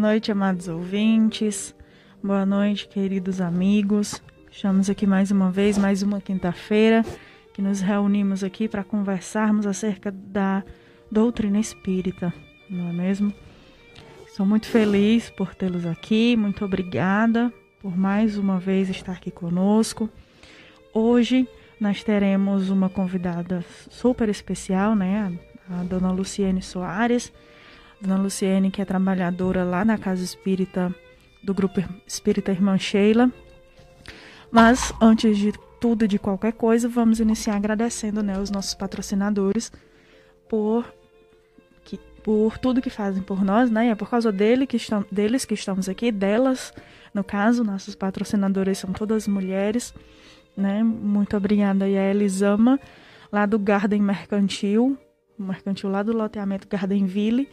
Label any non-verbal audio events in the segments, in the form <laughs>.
noite. Amados ouvintes. Boa noite, queridos amigos. Estamos aqui mais uma vez, mais uma quinta-feira, que nos reunimos aqui para conversarmos acerca da doutrina espírita, não é mesmo? Sou muito feliz por tê-los aqui, muito obrigada por mais uma vez estar aqui conosco. Hoje nós teremos uma convidada super especial, né? A dona Luciene Soares. Dona Luciene, que é trabalhadora lá na Casa Espírita do Grupo Espírita Irmã Sheila. Mas antes de tudo e de qualquer coisa, vamos iniciar agradecendo né, os nossos patrocinadores por, que, por tudo que fazem por nós, né? É por causa dele que estamos, deles que estamos aqui, delas, no caso, nossos patrocinadores são todas mulheres né? Muito obrigada aí a Elisama, lá do Garden Mercantil, mercantil lá do loteamento Gardenville,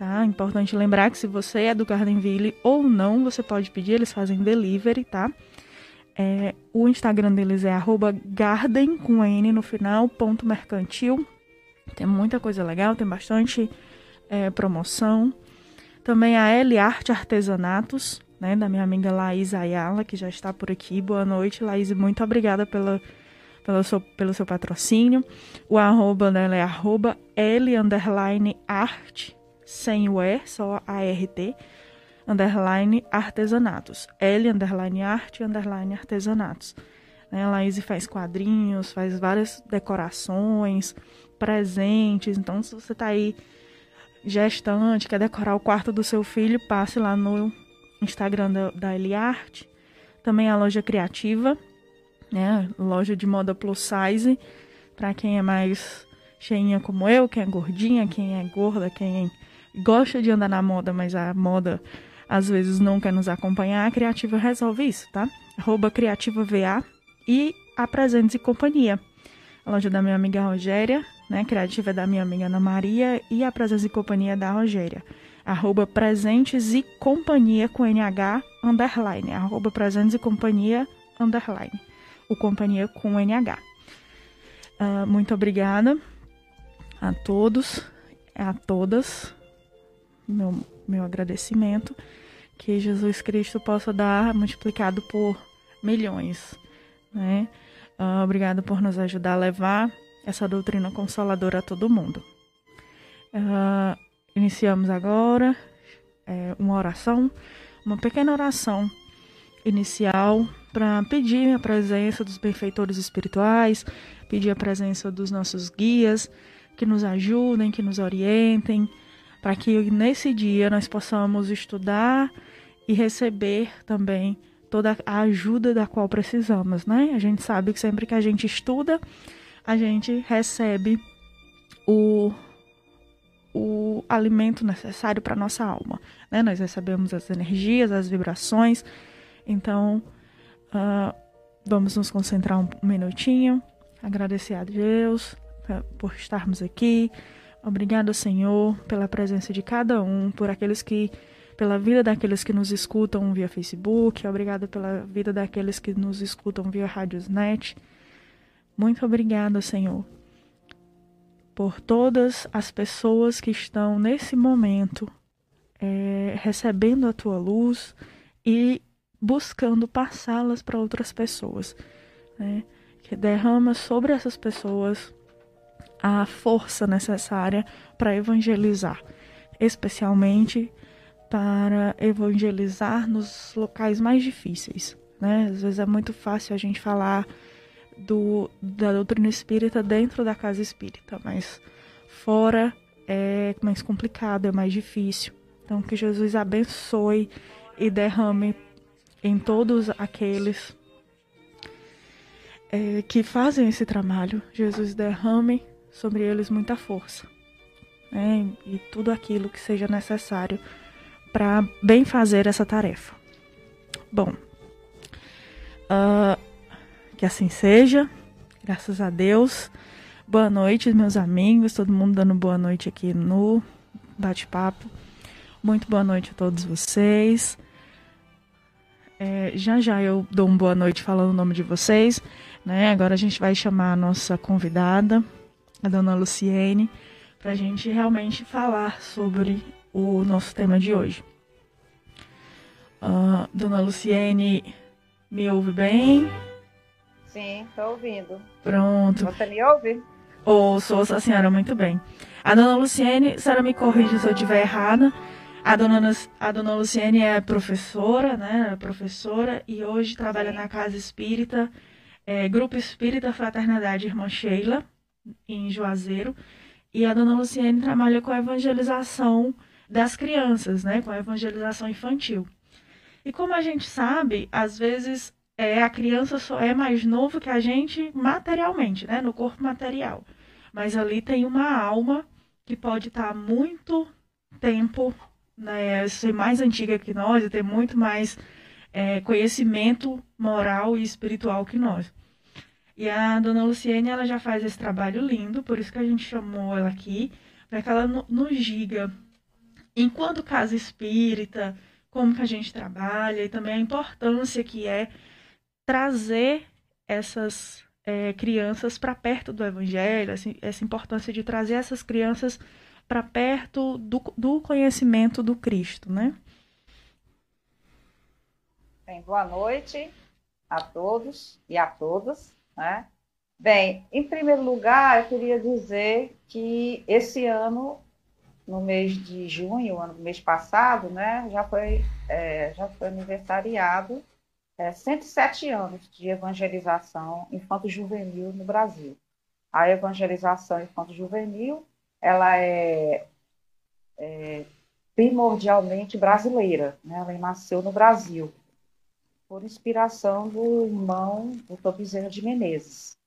tá? Importante lembrar que se você é do Gardenville ou não, você pode pedir, eles fazem delivery, tá? É, o Instagram deles é garden, com N no final, ponto mercantil. Tem muita coisa legal, tem bastante é, promoção. Também a L Arte Artesanatos, né, da minha amiga Laís Ayala, que já está por aqui. Boa noite, Laís, muito obrigada pela, pelo, seu, pelo seu patrocínio. O arroba dela é arroba L underline art, sem o E, só A-R-T, underline artesanatos. L underline art, underline artesanatos. Né, a Laís faz quadrinhos, faz várias decorações, presentes. Então, se você está aí gestante, quer decorar o quarto do seu filho, passe lá no Instagram da, da Eliarte. Também a loja criativa, né? Loja de moda plus size, para quem é mais cheinha como eu, quem é gordinha, quem é gorda, quem gosta de andar na moda, mas a moda às vezes não quer nos acompanhar, a Criativa resolve isso, tá? Arroba Criativa VA e a Presentes e Companhia. A loja da minha amiga Rogéria, né? Criativa é da minha amiga Ana Maria e a Presentes e Companhia é da Rogéria arroba presentes e companhia com NH underline, arroba presentes e companhia underline, o companhia com NH. Uh, muito obrigada a todos, a todas, meu, meu agradecimento, que Jesus Cristo possa dar multiplicado por milhões, né? Uh, obrigado por nos ajudar a levar essa doutrina consoladora a todo mundo. Uh, Iniciamos agora é, uma oração, uma pequena oração inicial para pedir a presença dos benfeitores espirituais, pedir a presença dos nossos guias que nos ajudem, que nos orientem, para que nesse dia nós possamos estudar e receber também toda a ajuda da qual precisamos, né? A gente sabe que sempre que a gente estuda, a gente recebe o o alimento necessário para nossa alma. Né? Nós recebemos as energias, as vibrações. Então, uh, vamos nos concentrar um minutinho, agradecer a Deus por estarmos aqui. Obrigado, Senhor, pela presença de cada um, por aqueles que pela vida daqueles que nos escutam via Facebook, obrigado pela vida daqueles que nos escutam via Rádiosnet. Muito obrigada, Senhor, por todas as pessoas que estão nesse momento é, recebendo a tua luz e buscando passá-las para outras pessoas. Né? Que derrama sobre essas pessoas a força necessária para evangelizar, especialmente para evangelizar nos locais mais difíceis. Né? Às vezes é muito fácil a gente falar do, da doutrina espírita dentro da casa espírita, mas fora é mais complicado, é mais difícil. Então, que Jesus abençoe e derrame em todos aqueles é, que fazem esse trabalho. Jesus derrame sobre eles muita força né? e tudo aquilo que seja necessário para bem fazer essa tarefa. Bom, uh, que assim seja, graças a Deus. Boa noite, meus amigos, todo mundo dando boa noite aqui no bate-papo. Muito boa noite a todos vocês. É, já já eu dou uma boa noite falando o nome de vocês. Né? Agora a gente vai chamar a nossa convidada, a dona Luciene, para a gente realmente falar sobre o nosso tema de hoje. Uh, Dona Luciene, me ouve bem? Sim, estou ouvindo. Pronto. Você me ouve? Ouço, ouço a senhora muito bem. A dona Luciene, a senhora me corrige se eu estiver errada. A dona, a dona Luciene é professora, né? É professora e hoje trabalha Sim. na Casa Espírita, é, Grupo Espírita Fraternidade Irmã Sheila, em Juazeiro. E a dona Luciene trabalha com a evangelização das crianças, né? Com a evangelização infantil. E como a gente sabe, às vezes é, a criança só é mais novo que a gente materialmente, né? No corpo material. Mas ali tem uma alma que pode estar muito tempo, né? Ser mais antiga que nós e ter muito mais é, conhecimento moral e espiritual que nós. E a dona Luciene, ela já faz esse trabalho lindo, por isso que a gente chamou ela aqui, para que ela nos diga, enquanto casa espírita, como que a gente trabalha e também a importância que é trazer essas é, crianças para perto do Evangelho, assim, essa importância de trazer essas crianças para perto do, do conhecimento do Cristo, né? Bem, boa noite a todos e a todas, né? Bem, em primeiro lugar, eu queria dizer que esse ano no mês de junho, ano mês passado, né, já foi, é, já foi aniversariado é, 107 anos de evangelização infanto-juvenil no Brasil. A evangelização infanto-juvenil, ela é, é, primordialmente brasileira, né? ela nasceu no Brasil, por inspiração do irmão Dr. Bezerra de Menezes.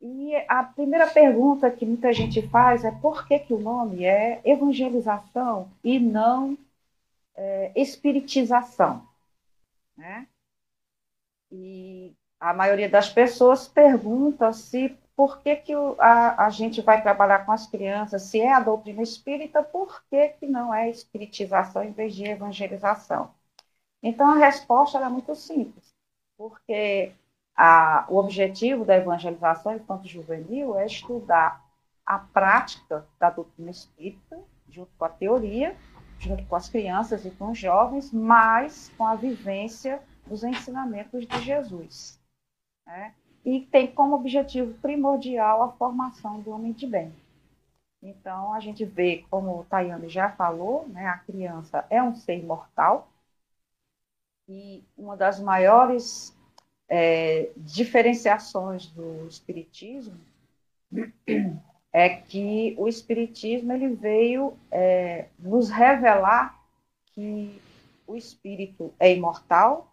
E a primeira pergunta que muita gente faz é por que, que o nome é evangelização e não é, espiritização. Né? E a maioria das pessoas pergunta se por que, que a, a gente vai trabalhar com as crianças, se é a doutrina espírita, por que, que não é espiritização em vez de evangelização? Então a resposta é muito simples, porque a, o objetivo da evangelização enquanto juvenil é estudar a prática da doutrina espírita, junto com a teoria, junto com as crianças e com os jovens, mas com a vivência dos ensinamentos de Jesus. Né? E tem como objetivo primordial a formação do homem de bem. Então, a gente vê, como o Tayane já falou, né, a criança é um ser imortal, e uma das maiores é, diferenciações do espiritismo é que o espiritismo ele veio é, nos revelar que o espírito é imortal,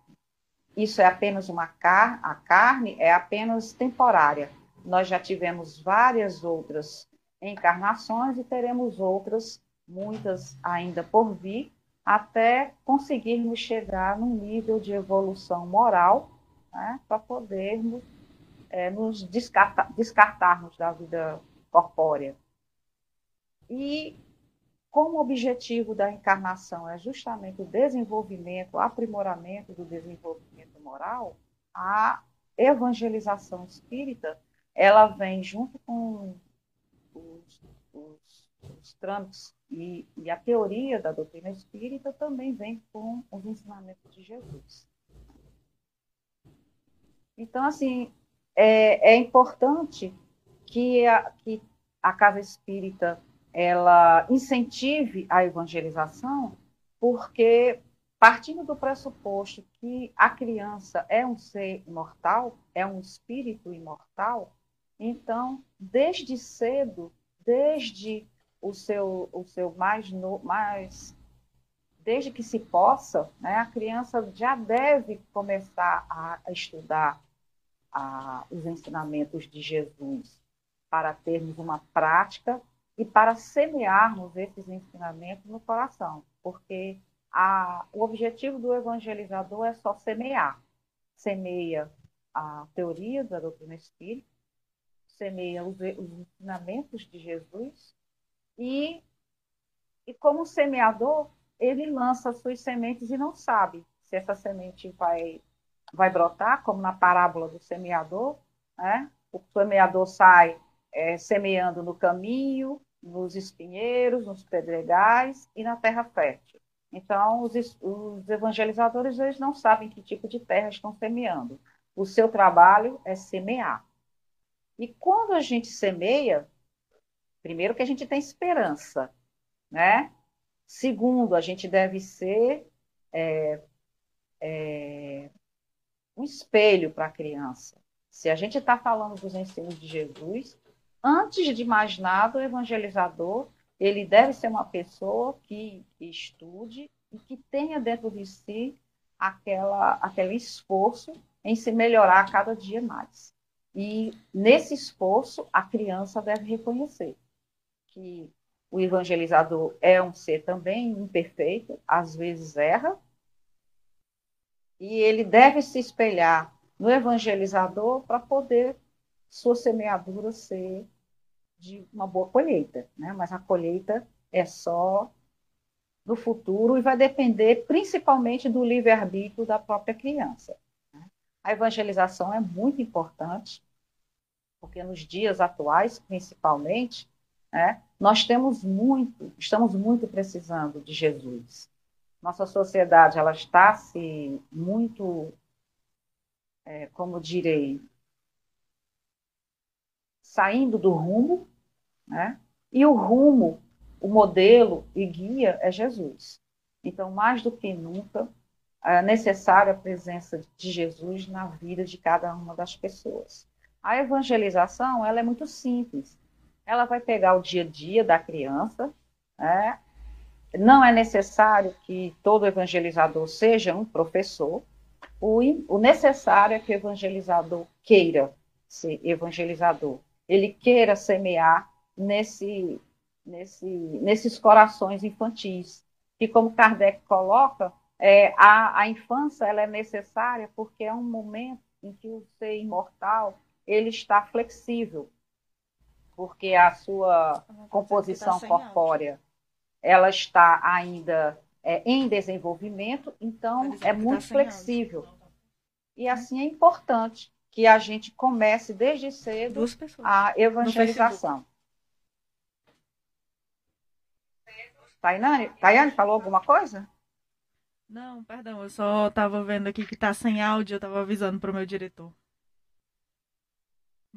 isso é apenas uma car a carne é apenas temporária. Nós já tivemos várias outras encarnações e teremos outras, muitas ainda por vir, até conseguirmos chegar num nível de evolução moral né, para podermos é, nos descartar, descartarmos da vida corpórea. E como objetivo da encarnação é justamente o desenvolvimento, o aprimoramento do desenvolvimento moral, a evangelização espírita ela vem junto com os, os, trâmites e, e, a teoria da doutrina espírita também vem com os ensinamentos de Jesus. Então, assim, é, é importante que a, que a casa espírita ela incentive a evangelização, porque partindo do pressuposto que a criança é um ser imortal, é um espírito imortal, então, desde cedo, desde o seu, o seu mais, no, mais desde que se possa, né, a criança já deve começar a, estudar a, os ensinamentos de Jesus para termos uma prática e para semearmos esses ensinamentos no coração, porque a, o objetivo do evangelizador é só semear. Semeia a teoria da doutrina espírita, semeia os, os ensinamentos de Jesus e, e como semeador, ele lança suas sementes e não sabe se essa semente vai, vai brotar, como na parábola do semeador. Né? O semeador sai é, semeando no caminho, nos espinheiros, nos pedregais e na terra fértil. Então, os, os evangelizadores eles não sabem que tipo de terra estão semeando. O seu trabalho é semear. E quando a gente semeia, primeiro que a gente tem esperança, né? Segundo, a gente deve ser é, é, um espelho para a criança. Se a gente está falando dos ensinos de Jesus, antes de mais nada, o evangelizador ele deve ser uma pessoa que, estude e que tenha dentro de si aquela, aquele esforço em se melhorar cada dia mais. E nesse esforço, a criança deve reconhecer que o evangelizador é um ser também imperfeito, às vezes erra, e ele deve se espelhar no evangelizador para poder sua semeadura ser de uma boa colheita, né? Mas a colheita é só no futuro e vai depender principalmente do livre-arbítrio da própria criança. Né? A evangelização é muito importante, porque nos dias atuais, principalmente, né, nós temos muito, estamos muito precisando de Jesus. Nossa sociedade ela está se muito, é, como direi, saindo do rumo, né? E o rumo, o modelo e guia é Jesus. Então, mais do que nunca, é necessária a presença de Jesus na vida de cada uma das pessoas. A evangelização, ela é muito simples. Ela vai pegar o dia a dia da criança, né? Não é necessário que todo evangelizador seja um professor. O, o necessário é que o evangelizador queira ser evangelizador. Ele queira semear nesse, nesse, nesses corações infantis. Que, como Kardec coloca, é, a, a infância ela é necessária porque é um momento em que o ser imortal ele está flexível, porque a sua composição corpórea ela está ainda é, em desenvolvimento, então é muito flexível. E assim é importante que a gente comece desde cedo a evangelização. Tainane, Tayane falou alguma coisa? Não, perdão, eu só estava vendo aqui que está sem áudio, eu estava avisando para o meu diretor.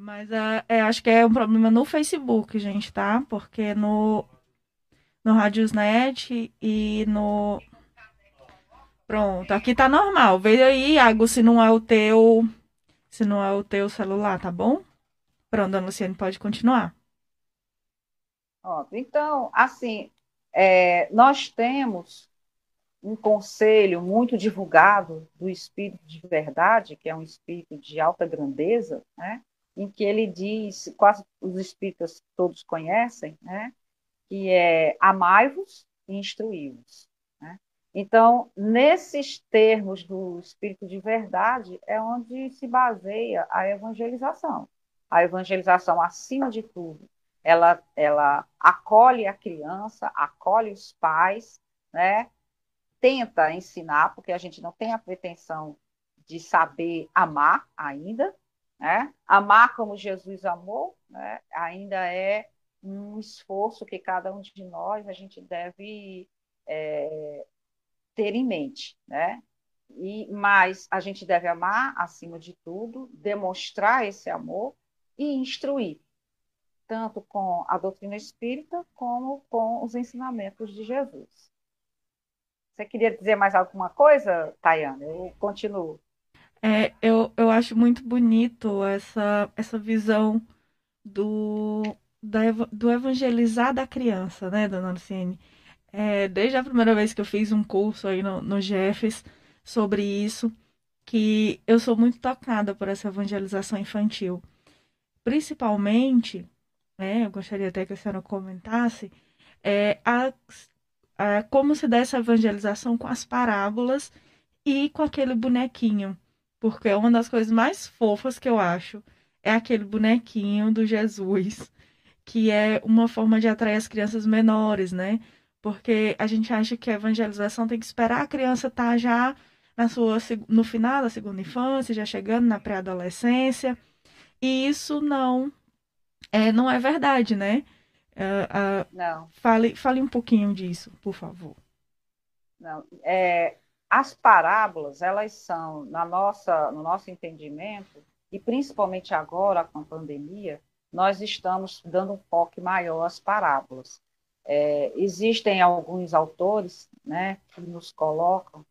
Mas é, é, acho que é um problema no Facebook, gente, tá? Porque no, no Radiosnet e no. Pronto, aqui tá normal. Veja aí, Iago, se não é o teu. Se não é o teu celular, tá bom? Pronto, a Luciane pode continuar. Então, assim, é, nós temos um conselho muito divulgado do Espírito de Verdade, que é um espírito de alta grandeza, né? Em que ele diz, quase os espíritas todos conhecem, né? que é amai-vos e instruí-vos. Né? Então, nesses termos do Espírito de Verdade, é onde se baseia a evangelização. A evangelização, acima de tudo, ela, ela acolhe a criança, acolhe os pais, né? tenta ensinar, porque a gente não tem a pretensão de saber amar ainda, né? amar como Jesus amou, né? ainda é um esforço que cada um de nós a gente deve é, ter em mente, né? E mas a gente deve amar acima de tudo, demonstrar esse amor e instruir, tanto com a doutrina espírita como com os ensinamentos de Jesus. Você queria dizer mais alguma coisa, Tayana? Eu continuo. É, eu, eu acho muito bonito essa, essa visão do, da, do evangelizar da criança, né, dona Luciene? É, desde a primeira vez que eu fiz um curso aí no, no Jeffs sobre isso, que eu sou muito tocada por essa evangelização infantil. Principalmente né, eu gostaria até que a senhora comentasse, é, a, a, como se dá essa evangelização com as parábolas e com aquele bonequinho. Porque uma das coisas mais fofas que eu acho é aquele bonequinho do Jesus, que é uma forma de atrair as crianças menores, né? Porque a gente acha que a evangelização tem que esperar a criança estar tá já na sua, no final da segunda infância, já chegando na pré-adolescência. E isso não é, não é verdade, né? Uh, uh, Não. Fale, fale um pouquinho disso, por favor. Não. É, as parábolas, elas são, na nossa, no nosso entendimento, e principalmente agora com a pandemia, nós estamos dando um foco maior às parábolas. É, existem alguns autores né, que nos colocam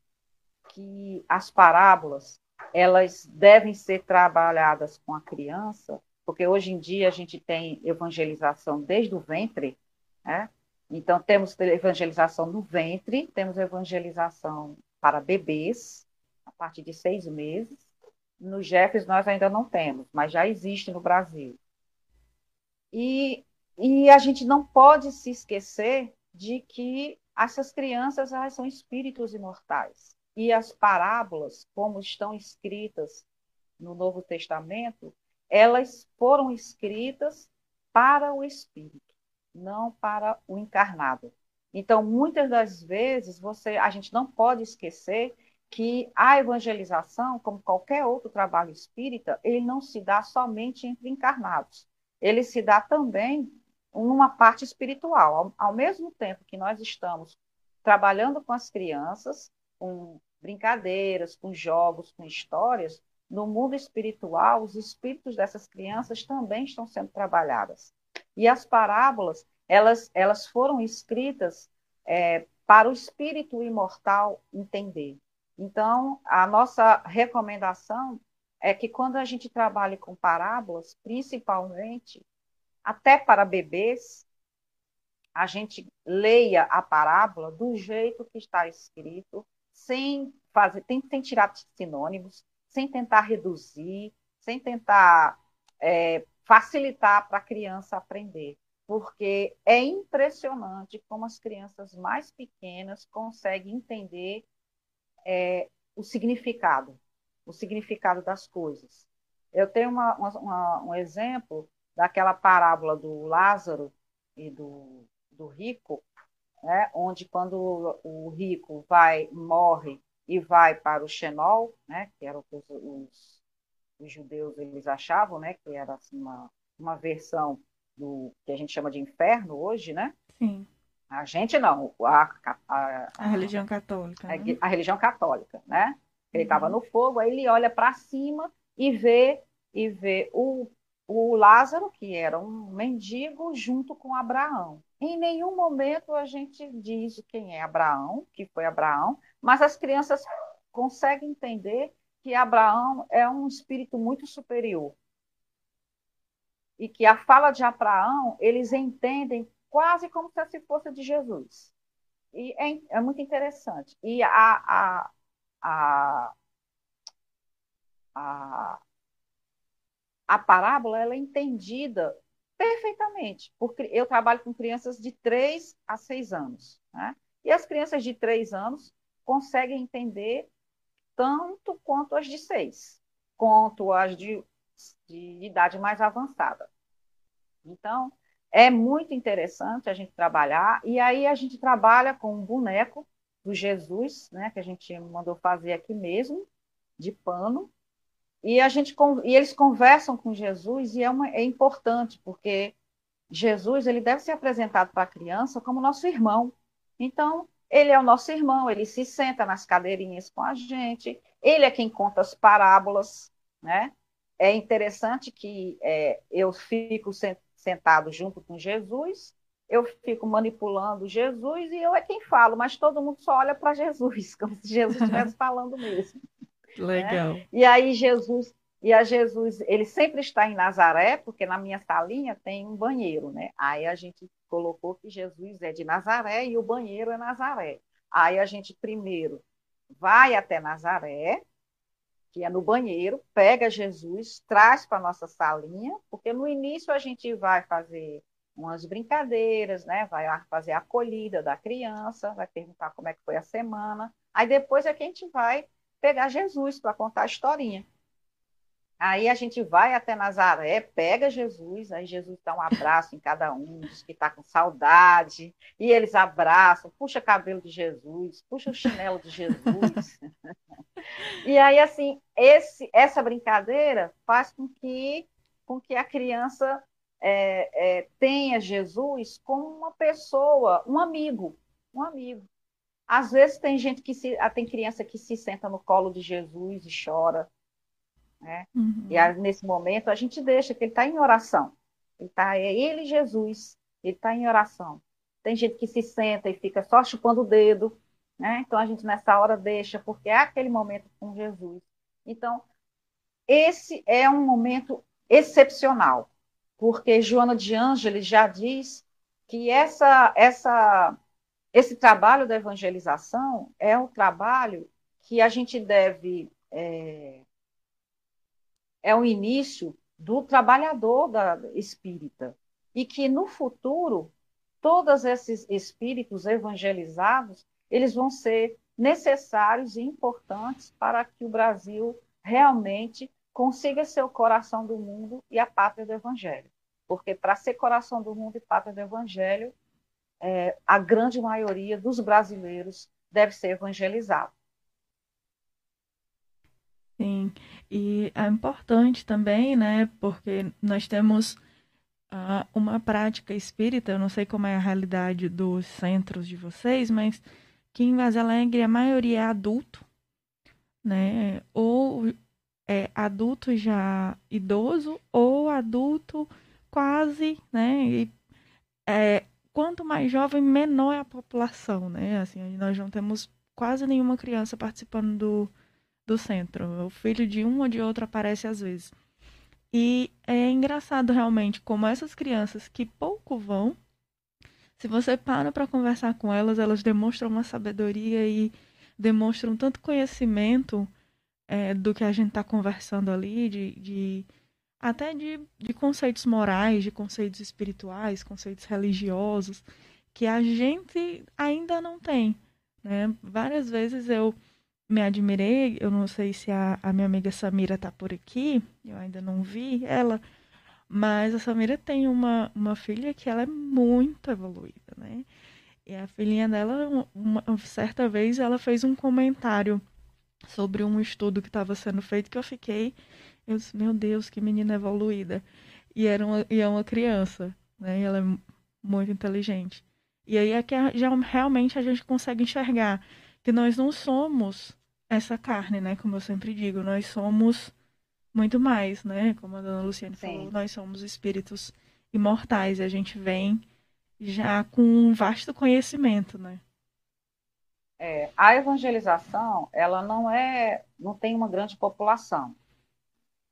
que as parábolas elas devem ser trabalhadas com a criança, porque hoje em dia a gente tem evangelização desde o ventre, né? Então temos evangelização no ventre, temos evangelização para bebês a partir de seis meses. No Jeffers nós ainda não temos, mas já existe no Brasil. E, e a gente não pode se esquecer de que essas crianças elas são espíritos imortais. E as parábolas, como estão escritas no Novo Testamento, elas foram escritas para o espírito, não para o encarnado. Então, muitas das vezes, você, a gente não pode esquecer que a evangelização, como qualquer outro trabalho espírita, ele não se dá somente entre encarnados. Ele se dá também numa parte espiritual. Ao, ao mesmo tempo que nós estamos trabalhando com as crianças, com brincadeiras, com jogos, com histórias, no mundo espiritual, os espíritos dessas crianças também estão sendo trabalhadas. E as parábolas, elas, elas foram escritas é, para o espírito imortal entender. Então, a nossa recomendação é que quando a gente trabalhe com parábolas, principalmente, até para bebês, a gente leia a parábola do jeito que está escrito, sem fazer, tem tirar sinônimos, sem tentar reduzir, sem tentar é, facilitar para a criança aprender. Porque é impressionante como as crianças mais pequenas conseguem entender é, o significado, o significado das coisas. Eu tenho uma, uma, um exemplo daquela parábola do Lázaro e do, do rico, né, onde quando o rico vai, morre e vai para o Xenol, né, que era o que os, os, os, judeus eles achavam, né, que era assim, uma, uma versão do que a gente chama de inferno hoje, né? Sim. A gente não, a, a, a, a religião católica. Né? A, religião católica, né? Ele estava uhum. no fogo, aí ele olha para cima e vê e vê o, o Lázaro, que era um mendigo, junto com Abraão. Em nenhum momento a gente diz quem é Abraão, que foi Abraão, mas as crianças conseguem entender que Abraão é um espírito muito superior. E que a fala de Abraão, eles entendem quase como se fosse de Jesus. E é, é muito interessante. E a, a, a, a, a parábola ela é entendida perfeitamente, porque eu trabalho com crianças de 3 a 6 anos. Né? E as crianças de 3 anos conseguem entender tanto quanto as de 6, quanto as de, de idade mais avançada. Então, é muito interessante a gente trabalhar, e aí a gente trabalha com um boneco do Jesus, né, que a gente mandou fazer aqui mesmo, de pano, e a gente e eles conversam com Jesus e é, uma, é importante porque Jesus ele deve ser apresentado para a criança como nosso irmão. Então ele é o nosso irmão, ele se senta nas cadeirinhas com a gente, ele é quem conta as parábolas, né? É interessante que é, eu fico sentado junto com Jesus, eu fico manipulando Jesus e eu é quem falo, mas todo mundo só olha para Jesus, <laughs> como se Jesus estivesse <laughs> falando mesmo. Legal. Né? E aí Jesus, e a Jesus, ele sempre está em Nazaré, porque na minha salinha tem um banheiro, né? Aí a gente colocou que Jesus é de Nazaré e o banheiro é Nazaré. Aí a gente primeiro vai até Nazaré, que é no banheiro, pega Jesus, traz para nossa salinha, porque no início a gente vai fazer umas brincadeiras, né? Vai fazer a acolhida da criança, vai perguntar como é que foi a semana. Aí depois é que a gente vai pegar Jesus para contar a historinha. Aí a gente vai até Nazaré, pega Jesus, aí Jesus dá um abraço em cada um, diz que está com saudade, e eles abraçam, puxa cabelo de Jesus, puxa o chinelo de Jesus. e aí, assim, esse, essa brincadeira faz com que, com que a criança é, é, tenha Jesus como uma pessoa, um amigo, um amigo. Às vezes tem gente que se, tem criança que se senta no colo de Jesus e chora, né? Uhum. E nesse momento a gente deixa que ele está em oração. Ele tá, é ele Jesus, ele está em oração. Tem gente que se senta e fica só chupando o dedo, né? Então a gente nessa hora deixa, porque é aquele momento com Jesus. Então, esse é um momento excepcional, porque Joana de Ângeles já diz que essa, essa, esse trabalho da evangelização é um trabalho que a gente deve. É, é o início do trabalhador da espírita. E que no futuro, todos esses espíritos evangelizados, eles vão ser necessários e importantes para que o Brasil realmente consiga ser o coração do mundo e a pátria do Evangelho. Porque para ser coração do mundo e pátria do Evangelho, é, a grande maioria dos brasileiros deve ser evangelizado. Sim, e é importante também, né, porque nós temos uh, uma prática espírita, eu não sei como é a realidade dos centros de vocês, mas que em Vaz Alegre a maioria é adulto, né, ou é adulto já idoso ou adulto quase, né? E, é, quanto mais jovem, menor é a população, né? Assim, nós não temos quase nenhuma criança participando do, do centro. O filho de um ou de outro aparece às vezes. E é engraçado realmente como essas crianças que pouco vão, se você para para conversar com elas, elas demonstram uma sabedoria e demonstram tanto conhecimento é, do que a gente está conversando ali, de, de até de, de conceitos morais, de conceitos espirituais, conceitos religiosos, que a gente ainda não tem. Né? Várias vezes eu me admirei, eu não sei se a, a minha amiga Samira está por aqui, eu ainda não vi ela, mas a Samira tem uma, uma filha que ela é muito evoluída, né? E a filhinha dela, uma certa vez, ela fez um comentário sobre um estudo que estava sendo feito que eu fiquei, eu disse, meu Deus, que menina evoluída. E era uma, e é uma criança, né? E ela é muito inteligente. E aí é que já realmente a gente consegue enxergar que nós não somos essa carne, né? Como eu sempre digo, nós somos muito mais, né? Como a dona Luciane Sim. falou, nós somos espíritos imortais e a gente vem já com um vasto conhecimento, né? É, a evangelização, ela não é, não tem uma grande população,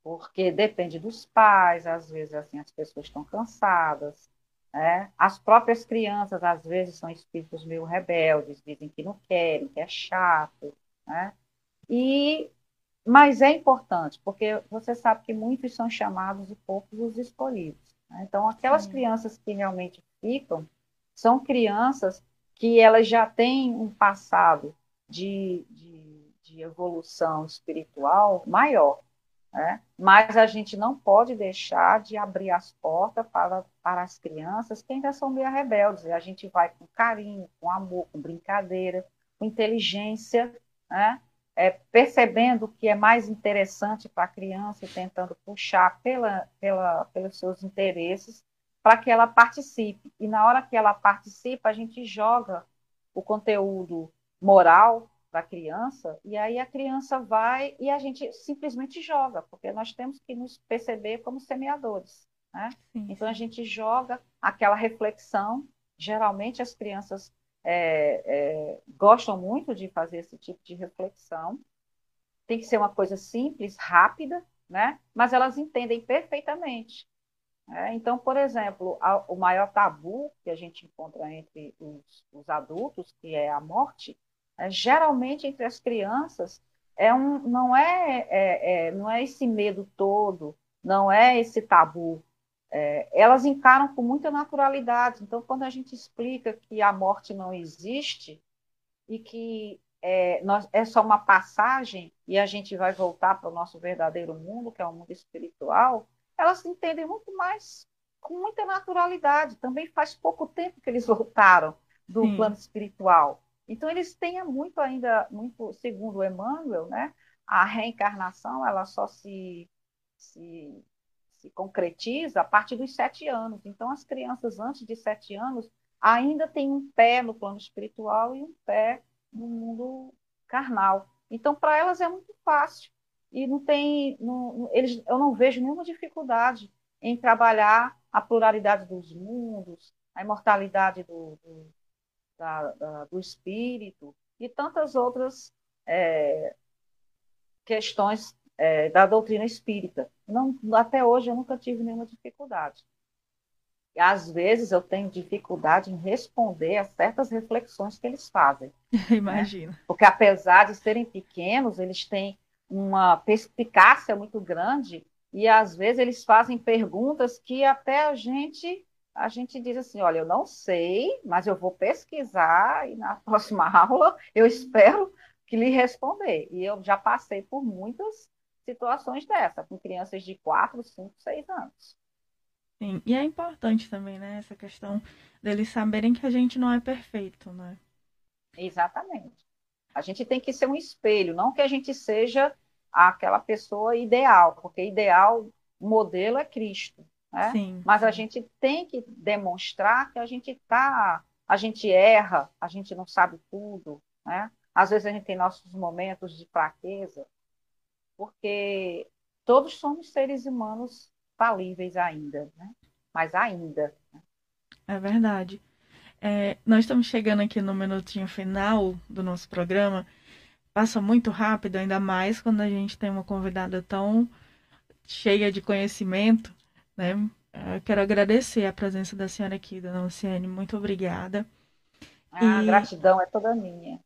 porque depende dos pais, às vezes assim as pessoas estão cansadas, né? As próprias crianças às vezes são espíritos meio rebeldes, dizem que não querem, que é chato, né? E mas é importante, porque você sabe que muitos são chamados e poucos os escolhidos. Né? Então, aquelas Sim. crianças que realmente ficam são crianças que elas já têm um passado de, de, de evolução espiritual maior. Né? Mas a gente não pode deixar de abrir as portas para, para as crianças que ainda são meio rebeldes. E a gente vai com carinho, com amor, com brincadeira, com inteligência, né? É, percebendo o que é mais interessante para a criança e tentando puxar pela, pela, pelos seus interesses para que ela participe. E na hora que ela participa, a gente joga o conteúdo moral para a criança, e aí a criança vai e a gente simplesmente joga, porque nós temos que nos perceber como semeadores. Né? Então a gente joga aquela reflexão. Geralmente as crianças é, é, gostam muito de fazer esse tipo de reflexão. Tem que ser uma coisa simples, rápida, né? mas elas entendem perfeitamente. É, então, por exemplo, a, o maior tabu que a gente encontra entre os, os adultos, que é a morte, é, geralmente entre as crianças é um, não é, é, é, não é esse medo todo, não é esse tabu. É, elas encaram com muita naturalidade. Então, quando a gente explica que a morte não existe e que é, nós, é só uma passagem e a gente vai voltar para o nosso verdadeiro mundo, que é o mundo espiritual, elas entendem muito mais com muita naturalidade. Também faz pouco tempo que eles <laughs> voltaram do Sim. plano espiritual. Então eles têm muito ainda, muito, segundo Emmanuel, né, a reencarnação ela só se, se, se concretiza a partir dos sete anos. Então, as crianças antes de sete anos ainda têm um pé no plano espiritual e um pé no mundo carnal. Então, para elas é muito fácil e não tem, não, eles, eu não vejo nenhuma dificuldade em trabalhar a pluralidade dos mundos, a imortalidade do, do, da, da, do espírito e tantas outras é, questões é, da doutrina espírita. Não, até hoje eu nunca tive nenhuma dificuldade. E às vezes eu tenho dificuldade em responder a certas reflexões que eles fazem. Imagina. <laughs> Né? Porque apesar de serem pequenos, eles têm uma perspicácia muito grande e às vezes eles fazem perguntas que até a gente a gente diz assim, olha, eu não sei, mas eu vou pesquisar e na <laughs> próxima aula eu espero que lhe responder. E eu já passei por muitas situações dessa, com crianças de 4, 5, 6 anos. Sim, e é importante também, né, essa questão deles saberem que a gente não é perfeito, né? Exatamente. A gente tem que ser um espelho, não que a gente seja aquela pessoa ideal, porque ideal, modelo é Cristo, né? Sim, Mas a gente tem que demonstrar que a gente tá, a gente erra, a gente não sabe tudo, né? Às vezes a gente tem nossos momentos de fraqueza, porque todos somos seres humanos falíveis ainda, né? Mas ainda. Né? É verdade. É, nós estamos chegando aqui no minutinho final do nosso programa. Passa muito rápido, ainda mais quando a gente tem uma convidada tão cheia de conhecimento, né? Eu quero agradecer a presença da senhora aqui, dona Luciane. Muito obrigada. A e... gratidão é toda minha.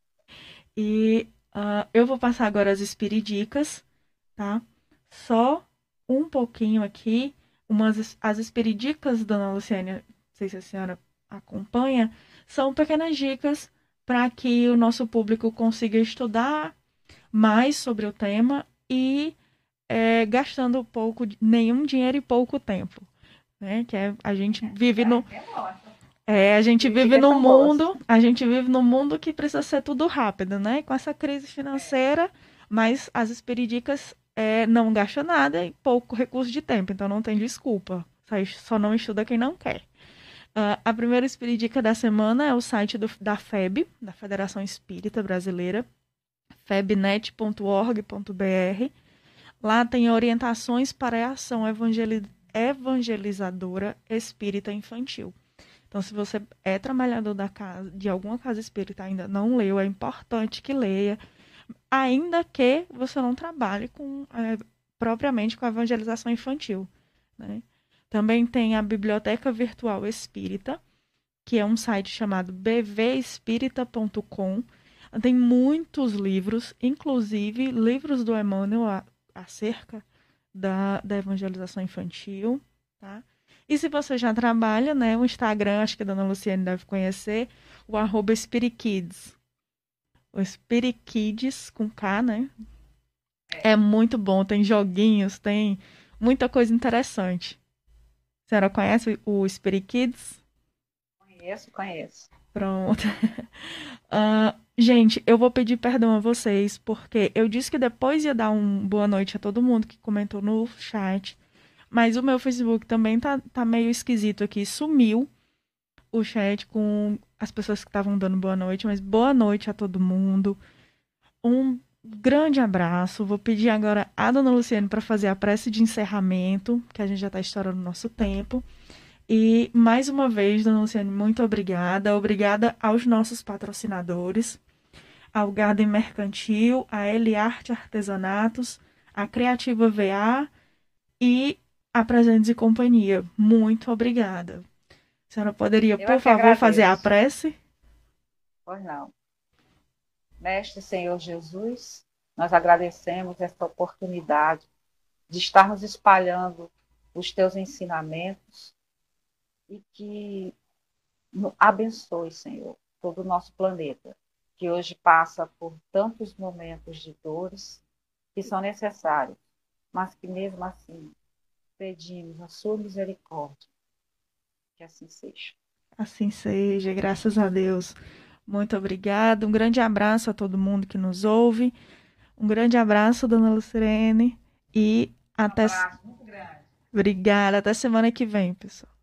E uh, eu vou passar agora as espiridicas, tá? Só um pouquinho aqui, umas as espiridicas Dona Luciane, não sei se a senhora acompanha, são pequenas dicas para que o nosso público consiga estudar mais sobre o tema e é, gastando pouco, nenhum dinheiro e pouco tempo, né? Que é, a gente vive no é, a gente vive no mundo, a gente vive no mundo que precisa ser tudo rápido, né? Com essa crise financeira, mas as espiridicas é, não gasta nada e pouco recurso de tempo, então não tem desculpa. Só não estuda quem não quer. Uh, a primeira espiridica da semana é o site do, da FEB, da Federação Espírita Brasileira, febnet.org.br. Lá tem orientações para a ação evangeli evangelizadora espírita infantil. Então, se você é trabalhador da casa, de alguma casa espírita ainda não leu, é importante que leia ainda que você não trabalhe com é, propriamente com a evangelização infantil. Né? Também tem a Biblioteca Virtual Espírita, que é um site chamado bvespírita.com. Tem muitos livros, inclusive livros do Emmanuel acerca da, da evangelização infantil. Tá? E se você já trabalha, né, o Instagram, acho que a dona Luciane deve conhecer, o arroba Spirikids, o Spirit Kids com K, né? É. é muito bom, tem joguinhos, tem muita coisa interessante. A senhora conhece o Spirit Kids? Conheço, conheço. Pronto. Uh, <laughs> gente, eu vou pedir perdão a vocês, porque eu disse que depois ia dar um boa noite a todo mundo que comentou no chat. Mas o meu Facebook também tá, tá meio esquisito aqui. Sumiu o chat com as pessoas que estavam dando boa noite, mas boa noite a todo mundo. Um grande abraço. Vou pedir agora a dona Luciane para fazer a prece de encerramento, que a gente já está estourando o nosso tempo. E mais uma vez, dona Luciane, muito obrigada. Obrigada aos nossos patrocinadores, ao Garden Mercantil, a Eliarte Artesanatos, a Criativa VA e a Presentes e Companhia. Muito obrigada. A senhora poderia, Eu por favor, agradeço. fazer a prece? Pois não. Mestre Senhor Jesus, nós agradecemos esta oportunidade de estarmos espalhando os teus ensinamentos e que abençoe, Senhor, todo o nosso planeta, que hoje passa por tantos momentos de dores que são necessários, mas que mesmo assim pedimos a sua misericórdia que assim seja. Assim seja, graças a Deus. Muito obrigada. Um grande abraço a todo mundo que nos ouve. Um grande abraço, dona Lucirene. E até, Obrigada. Até semana que vem, pessoal.